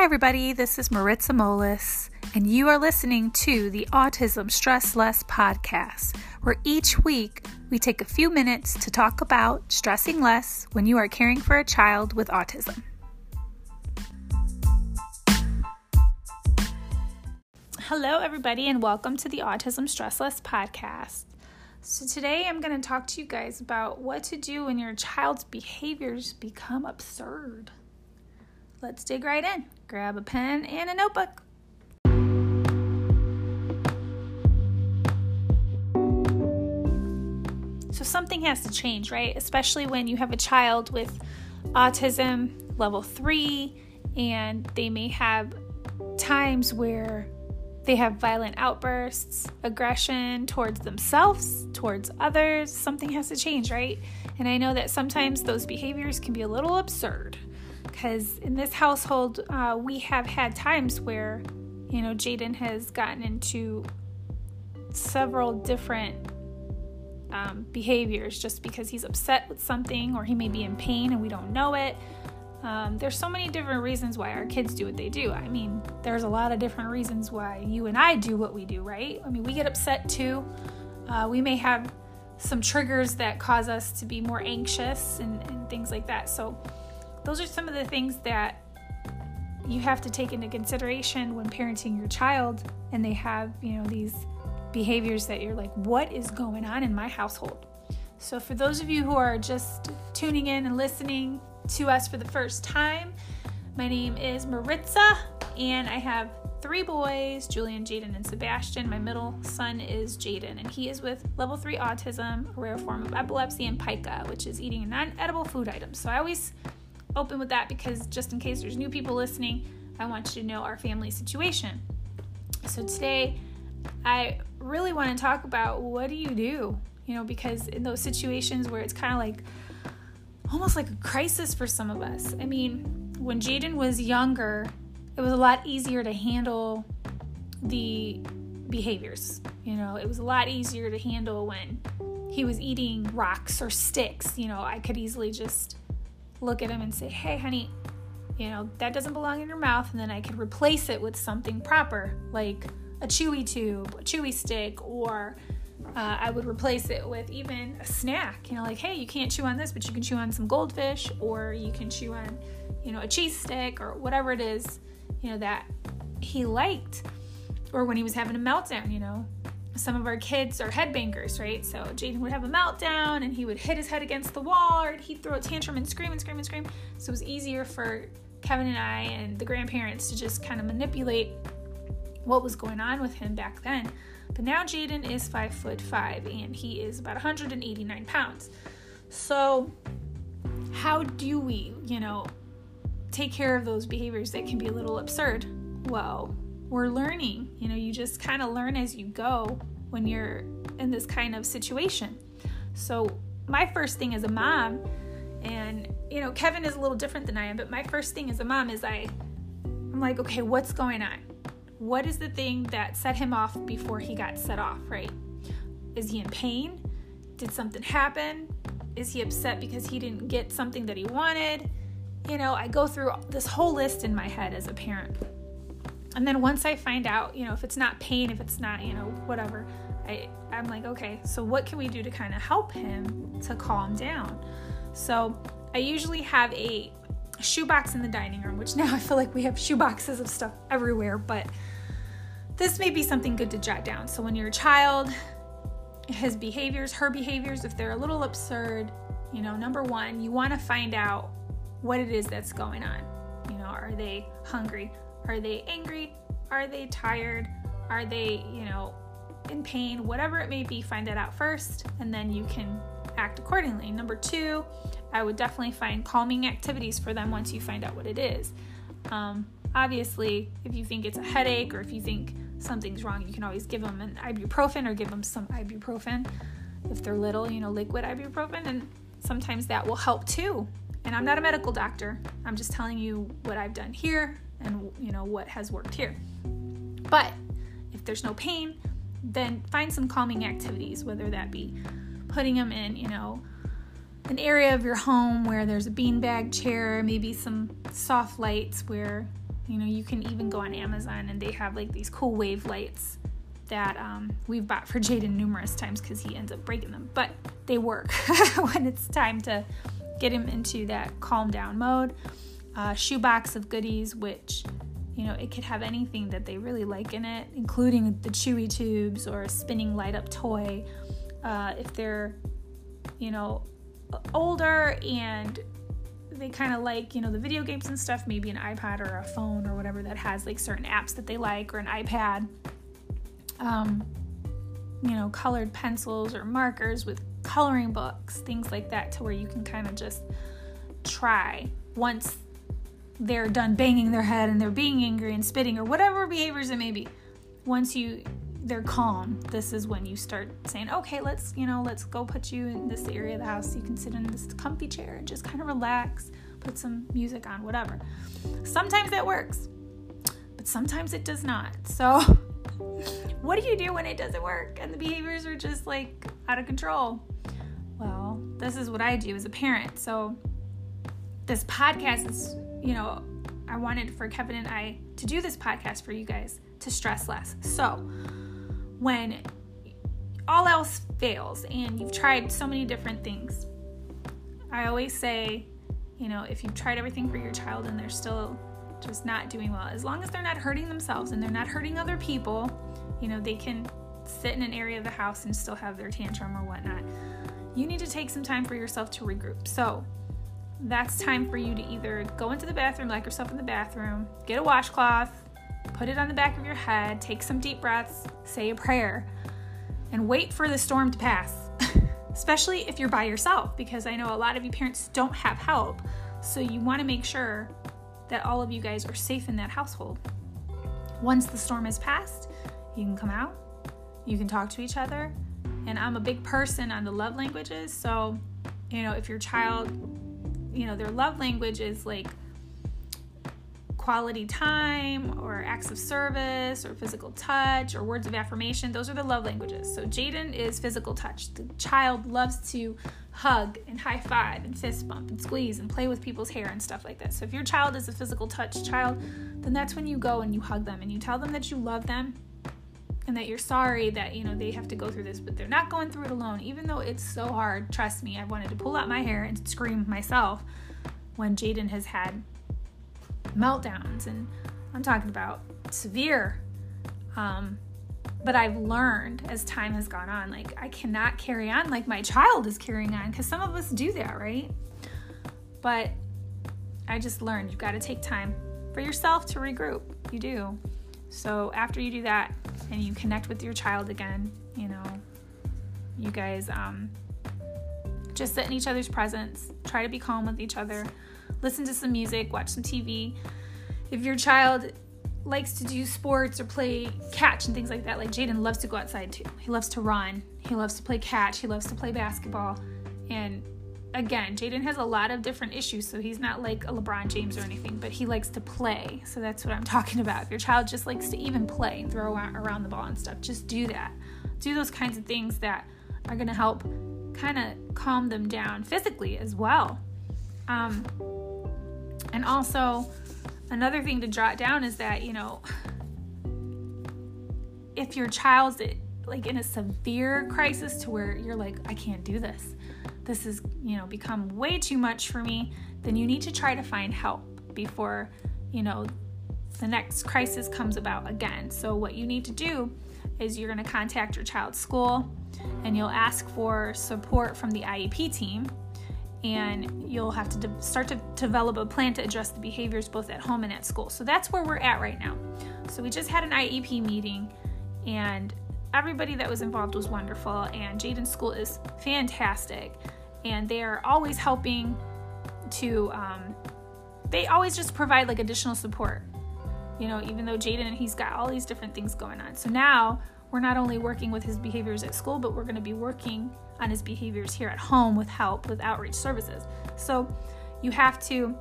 Hi, everybody. This is Maritza Molis, and you are listening to the Autism Stress Less podcast, where each week we take a few minutes to talk about stressing less when you are caring for a child with autism. Hello, everybody, and welcome to the Autism Stress Less podcast. So, today I'm going to talk to you guys about what to do when your child's behaviors become absurd. Let's dig right in. Grab a pen and a notebook. So, something has to change, right? Especially when you have a child with autism level three and they may have times where they have violent outbursts, aggression towards themselves, towards others. Something has to change, right? And I know that sometimes those behaviors can be a little absurd because in this household, uh, we have had times where, you know, Jaden has gotten into several different um, behaviors just because he's upset with something or he may be in pain and we don't know it. Um, there's so many different reasons why our kids do what they do. I mean, there's a lot of different reasons why you and I do what we do, right? I mean, we get upset too. Uh, we may have some triggers that cause us to be more anxious and, and things like that. So, those are some of the things that you have to take into consideration when parenting your child and they have, you know, these behaviors that you're like, what is going on in my household? So, for those of you who are just tuning in and listening to us for the first time, my name is Maritza, and I have three boys Julian, Jaden, and Sebastian. My middle son is Jaden, and he is with level three autism, a rare form of epilepsy, and pica, which is eating non edible food items. So, I always open with that because just in case there's new people listening, I want you to know our family situation. So today, I really want to talk about what do you do? You know, because in those situations where it's kind of like almost like a crisis for some of us. I mean, when Jaden was younger, it was a lot easier to handle the behaviors. You know, it was a lot easier to handle when he was eating rocks or sticks. You know, I could easily just look at him and say, hey, honey, you know, that doesn't belong in your mouth. And then I could replace it with something proper, like a chewy tube, a chewy stick, or uh, I would replace it with even a snack. You know, like, hey, you can't chew on this, but you can chew on some goldfish, or you can chew on, you know, a cheese stick, or whatever it is, you know, that he liked. Or when he was having a meltdown, you know, some of our kids are headbangers, right? So Jaden would have a meltdown and he would hit his head against the wall or he'd throw a tantrum and scream and scream and scream. So it was easier for Kevin and I and the grandparents to just kind of manipulate what was going on with him back then. But now Jaden is five foot five and he is about 189 pounds. So, how do we, you know, take care of those behaviors that can be a little absurd? Well, we're learning. You know, you just kind of learn as you go when you're in this kind of situation. So, my first thing as a mom, and you know, Kevin is a little different than I am, but my first thing as a mom is I I'm like, okay, what's going on? What is the thing that set him off before he got set off, right? Is he in pain? Did something happen? Is he upset because he didn't get something that he wanted? You know, I go through this whole list in my head as a parent and then once I find out, you know, if it's not pain, if it's not, you know, whatever, I, I'm like, okay, so what can we do to kind of help him to calm down? So I usually have a shoebox in the dining room, which now I feel like we have shoeboxes of stuff everywhere, but this may be something good to jot down. So when you're child, his behaviors, her behaviors, if they're a little absurd, you know, number one, you want to find out what it is that's going on. You know, are they hungry? Are they angry? Are they tired? Are they, you know, in pain? Whatever it may be, find that out first and then you can act accordingly. Number two, I would definitely find calming activities for them once you find out what it is. Um, obviously, if you think it's a headache or if you think something's wrong, you can always give them an ibuprofen or give them some ibuprofen if they're little, you know, liquid ibuprofen, and sometimes that will help too. And I'm not a medical doctor, I'm just telling you what I've done here and you know what has worked here. But if there's no pain, then find some calming activities, whether that be putting them in, you know, an area of your home where there's a beanbag chair, maybe some soft lights where You know, you can even go on Amazon and they have like these cool wave lights that um, we've bought for Jaden numerous times because he ends up breaking them. But they work when it's time to get him into that calm down mode. Uh, shoebox of goodies, which you know it could have anything that they really like in it, including the chewy tubes or a spinning light up toy. Uh, if they're you know older and they kind of like you know the video games and stuff maybe an ipad or a phone or whatever that has like certain apps that they like or an ipad um, you know colored pencils or markers with coloring books things like that to where you can kind of just try once they're done banging their head and they're being angry and spitting or whatever behaviors it may be. Once you they're calm this is when you start saying okay let's you know let's go put you in this area of the house. You can sit in this comfy chair and just kind of relax put some music on whatever. Sometimes that works but sometimes it does not. So what do you do when it doesn't work and the behaviors are just like out of control? Well this is what i do as a parent. So this podcast is you know i wanted for kevin and i to do this podcast for you guys to stress less so when all else fails and you've tried so many different things. I always say, you know, if you've tried everything for your child and they're still just not doing well, as long as they're not hurting themselves and they're not hurting other people, you know, they can sit in an area of the house and still have their tantrum or whatnot. You need to take some time for yourself to regroup. So, that's time for you to either go into the bathroom, like yourself in the bathroom, get a washcloth, put it on the back of your head, take some deep breaths, say a prayer, and wait for the storm to pass. Especially if you're by yourself, because I know a lot of you parents don't have help. So you want to make sure that all of you guys are safe in that household. Once the storm has passed, you can come out, you can talk to each other. And I'm a big person on the love languages. So, you know, if your child, you know, their love language is like quality time or acts of service or physical touch or words of affirmation. Those are the love languages. So Jaden is physical touch. The child loves to hug and high five and fist bump and squeeze and play with people's hair and stuff like that. So if your child is a physical touch child, then that's when you go and you hug them and you tell them that you love them and that you're sorry that you know they have to go through this but they're not going through it alone even though it's so hard trust me i wanted to pull out my hair and scream myself when jaden has had meltdowns, and I'm talking about severe. Um, but I've learned as time has gone on, like I cannot carry on like my child is carrying on because some of us do that, right? But I just learned you've got to take time for yourself to regroup. You do. So after you do that and you connect with your child again, you know, you guys um, just sit in each other's presence, try to be calm with each other listen to some music, watch some TV. If your child likes to do sports or play catch and things like that, like Jaden loves to go outside too. He loves to run, he loves to play catch, he loves to play basketball. And again, Jaden has a lot of different issues, so he's not like a LeBron James or anything, but he likes to play. So that's what I'm talking about. If your child just likes to even play and throw around the ball and stuff, just do that. Do those kinds of things that are going to help kind of calm them down physically as well. Um, and also, another thing to jot down is that, you know, if your child's like in a severe crisis to where you're like, I can't do this, this has, you know, become way too much for me, then you need to try to find help before, you know, the next crisis comes about again. So, what you need to do is you're going to contact your child's school and you'll ask for support from the IEP team and you'll have to de- start to develop a plan to address the behaviors both at home and at school. So that's where we're at right now. So we just had an IEP meeting, and everybody that was involved was wonderful, and Jaden's school is fantastic, and they are always helping to. Um, they always just provide like additional support. You know, even though Jaden and he's got all these different things going on. So now we're not only working with his behaviors at school, but we're going to be working on his behaviors here at home with help with outreach services. So you have to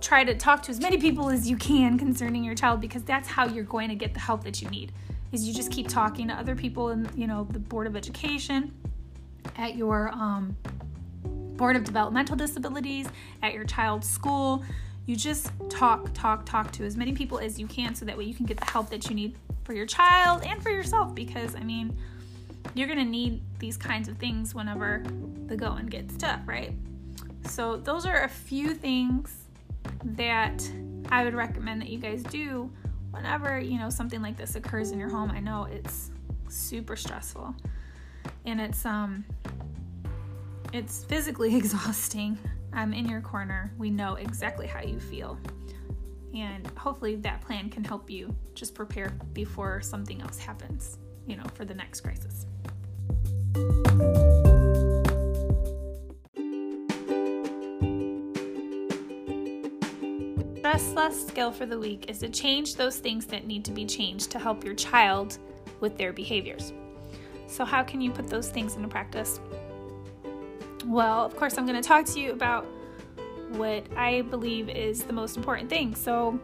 try to talk to as many people as you can concerning your child because that's how you're going to get the help that you need. Is you just keep talking to other people in you know the board of education, at your um, board of developmental disabilities, at your child's school. you just talk, talk, talk to as many people as you can so that way you can get the help that you need for your child and for yourself because I mean, you're going to need these kinds of things whenever the going gets tough, right? So, those are a few things that I would recommend that you guys do whenever, you know, something like this occurs in your home. I know it's super stressful and it's um it's physically exhausting. I'm in your corner. We know exactly how you feel. And hopefully that plan can help you just prepare before something else happens, you know, for the next crisis. Stress less skill for the week is to change those things that need to be changed to help your child with their behaviors. So, how can you put those things into practice? Well, of course, I'm going to talk to you about what I believe is the most important thing. So,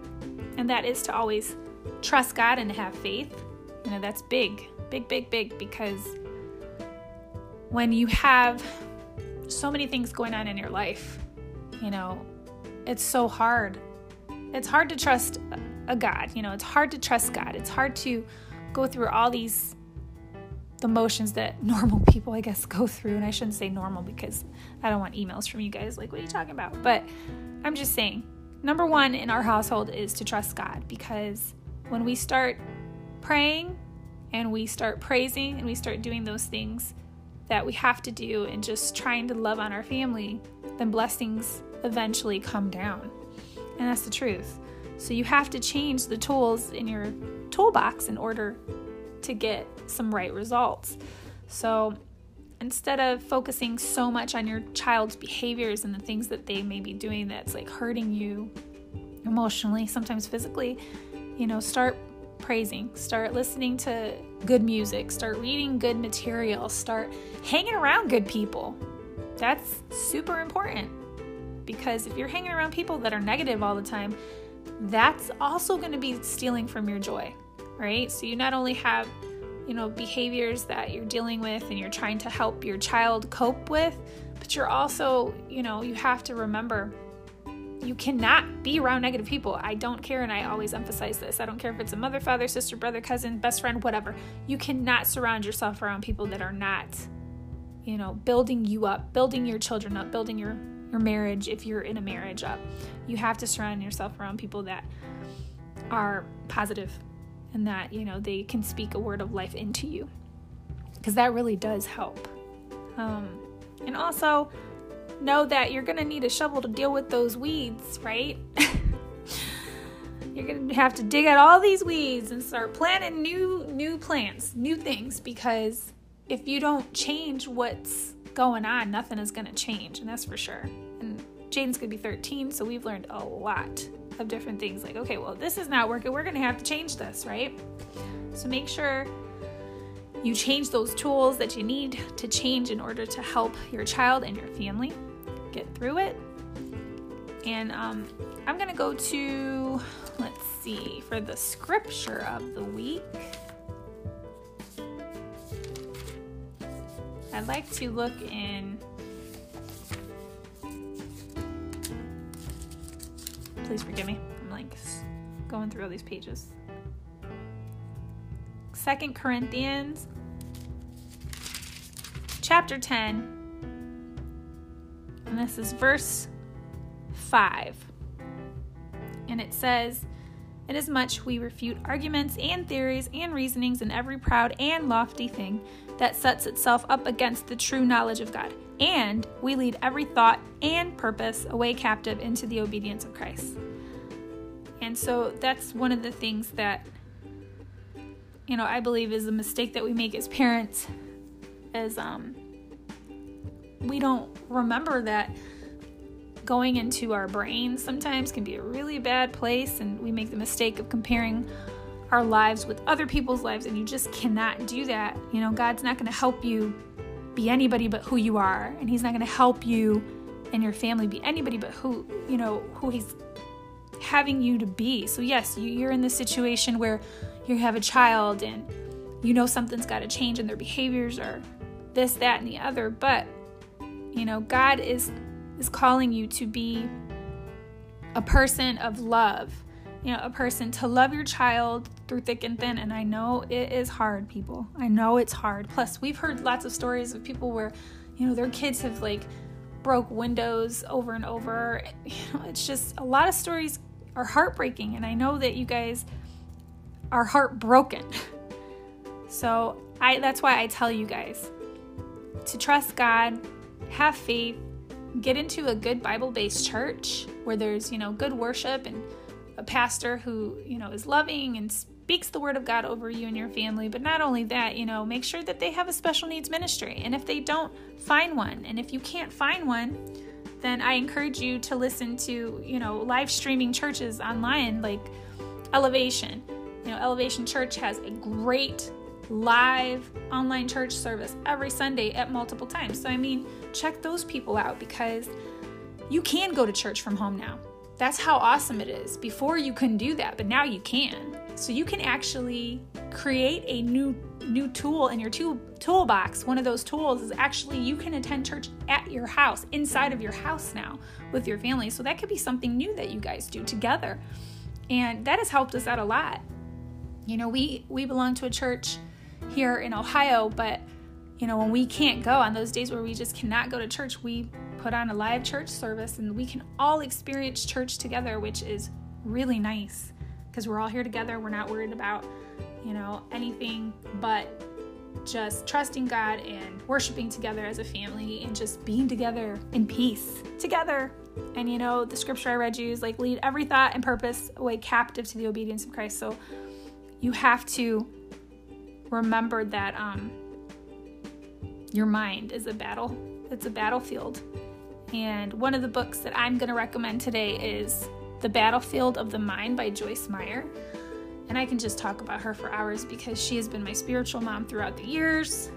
and that is to always trust God and have faith. You know, that's big, big, big, big because when you have so many things going on in your life, you know, it's so hard. It's hard to trust a God. You know, it's hard to trust God. It's hard to go through all these the motions that normal people, I guess, go through. And I shouldn't say normal because I don't want emails from you guys like, what are you talking about? But I'm just saying, number one in our household is to trust God because when we start praying and we start praising and we start doing those things that we have to do and just trying to love on our family, then blessings eventually come down. And that's the truth. So you have to change the tools in your toolbox in order to get some right results. So instead of focusing so much on your child's behaviors and the things that they may be doing that's like hurting you emotionally, sometimes physically, you know, start praising, start listening to good music, start reading good material, start hanging around good people. That's super important because if you're hanging around people that are negative all the time, that's also going to be stealing from your joy right? So you not only have, you know, behaviors that you're dealing with and you're trying to help your child cope with, but you're also, you know, you have to remember you cannot be around negative people. I don't care, and I always emphasize this. I don't care if it's a mother, father, sister, brother, cousin, best friend, whatever. You cannot surround yourself around people that are not, you know, building you up, building your children up, building your your marriage if you're in a marriage up. You have to surround yourself around people that are positive, and that, you know, they can speak a word of life into you. Because that really does help. Um, and also, know that you're going to need a shovel to deal with those weeds, right? you're going to have to dig out all these weeds and start planting new new plants, new things because if you don't change what's going on, nothing is going to change, and that's for sure. And Jaden's going to be 13, so we've learned a lot of different things like, okay, well, this is not working. We're going to have to change this, right? So make sure you change those tools that you need to change in order to help your child and your family get through it. And um, I'm going to go to, let's see, for the scripture of the week. I'd like to look in Please forgive me. I'm like going through all these pages. Second Corinthians chapter 10. And this is verse 5. And it says, Inasmuch we refute arguments and theories and reasonings and every proud and lofty thing that sets itself up against the true knowledge of God and we lead every thought and purpose away captive into the obedience of Christ. And so that's one of the things that you know, I believe is a mistake that we make as parents is um we don't remember that going into our brains sometimes can be a really bad place and we make the mistake of comparing our lives with other people's lives and you just cannot do that. You know, God's not going to help you be anybody but who you are and he's not going to help you and your family be anybody but who you know who he's having you to be so yes you're in this situation where you have a child and you know something's got to change in their behaviors or this that and the other but you know god is is calling you to be a person of love, you know, a person to love your child through thick and thin. And I know it is hard, people. I know it's hard. Plus, we've heard lots of stories of people where, you know, their kids have like broke windows over and over. You know, it's just a lot of stories are heartbreaking. And I know that you guys are heartbroken. So I that's why I tell you guys to trust God, have faith, get into a good Bible-based church where there's, you know, good worship and a pastor who, you know, is loving and speaks the word of God over you and your family. But not only that, you know, make sure that they have a special needs ministry. And if they don't, find one. And if you can't find one, then I encourage you to listen to, you know, live streaming churches online like Elevation. You know, Elevation Church has a great live online church service every Sunday at multiple times. So, I mean, check those people out because you can go to church from home now. That's how awesome it is. Before you couldn't do that, but now you can. So you can actually create a new new tool in your tool toolbox. One of those tools is actually you can attend church at your house, inside of your house now with your family. So that could be something new that you guys do together. And that has helped us out a lot. You know, we we belong to a church here in Ohio, but you know, when we can't go on those days where we just cannot go to church, we put on a live church service and we can all experience church together, which is really nice because we're all here together. We're not worried about, you know, anything but just trusting God and worshiping together as a family and just being together in peace together. And you know, the scripture I read you is like lead every thought and purpose away captive to the obedience of Christ. So you have to remember that um your mind is a battle. It's a battlefield. And one of the books that I'm going to recommend today is The Battlefield of the Mind by Joyce Meyer. And I can just talk about her for hours because she has been my spiritual mom throughout the years.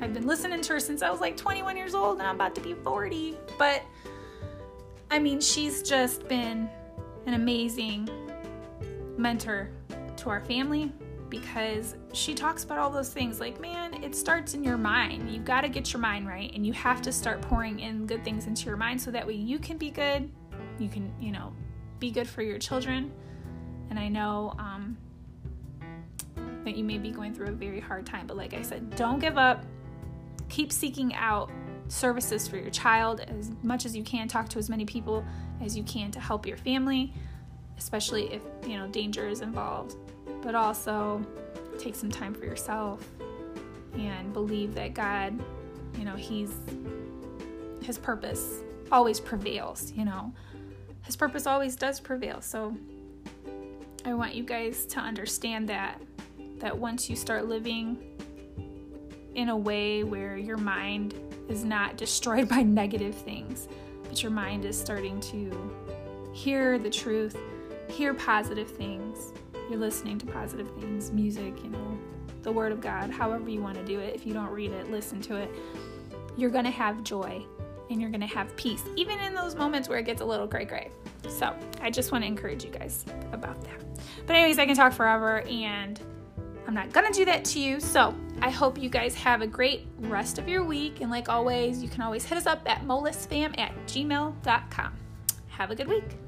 I've been listening to her since I was like 21 years old and I'm about to be 40. But I mean, she's just been an amazing mentor to our family, because she talks about all those things like, man, it starts in your mind. You've got to get your mind right and you have to start pouring in good things into your mind so that way you can be good. You can, you know, be good for your children. And I know um, that you may be going through a very hard time, but like I said, don't give up. Keep seeking out services for your child as much as you can. Talk to as many people as you can to help your family, especially if, you know, danger is involved but also take some time for yourself and believe that God, you know, He's His purpose always prevails, you know. His purpose always does prevail. So I want you guys to understand that that once you start living in a way where your mind is not destroyed by negative things, but your mind is starting to hear the truth, hear positive things, you're listening to positive things, music, you know, the Word of God, however you want to do it. If you don't read it, listen to it. You're going to have joy and you're going to have peace, even in those moments where it gets a little gray gray. So I just want to encourage you guys about that. But, anyways, I can talk forever and I'm not going to do that to you. So I hope you guys have a great rest of your week. And like always, you can always hit us up at molisfam at gmail.com. Have a good week.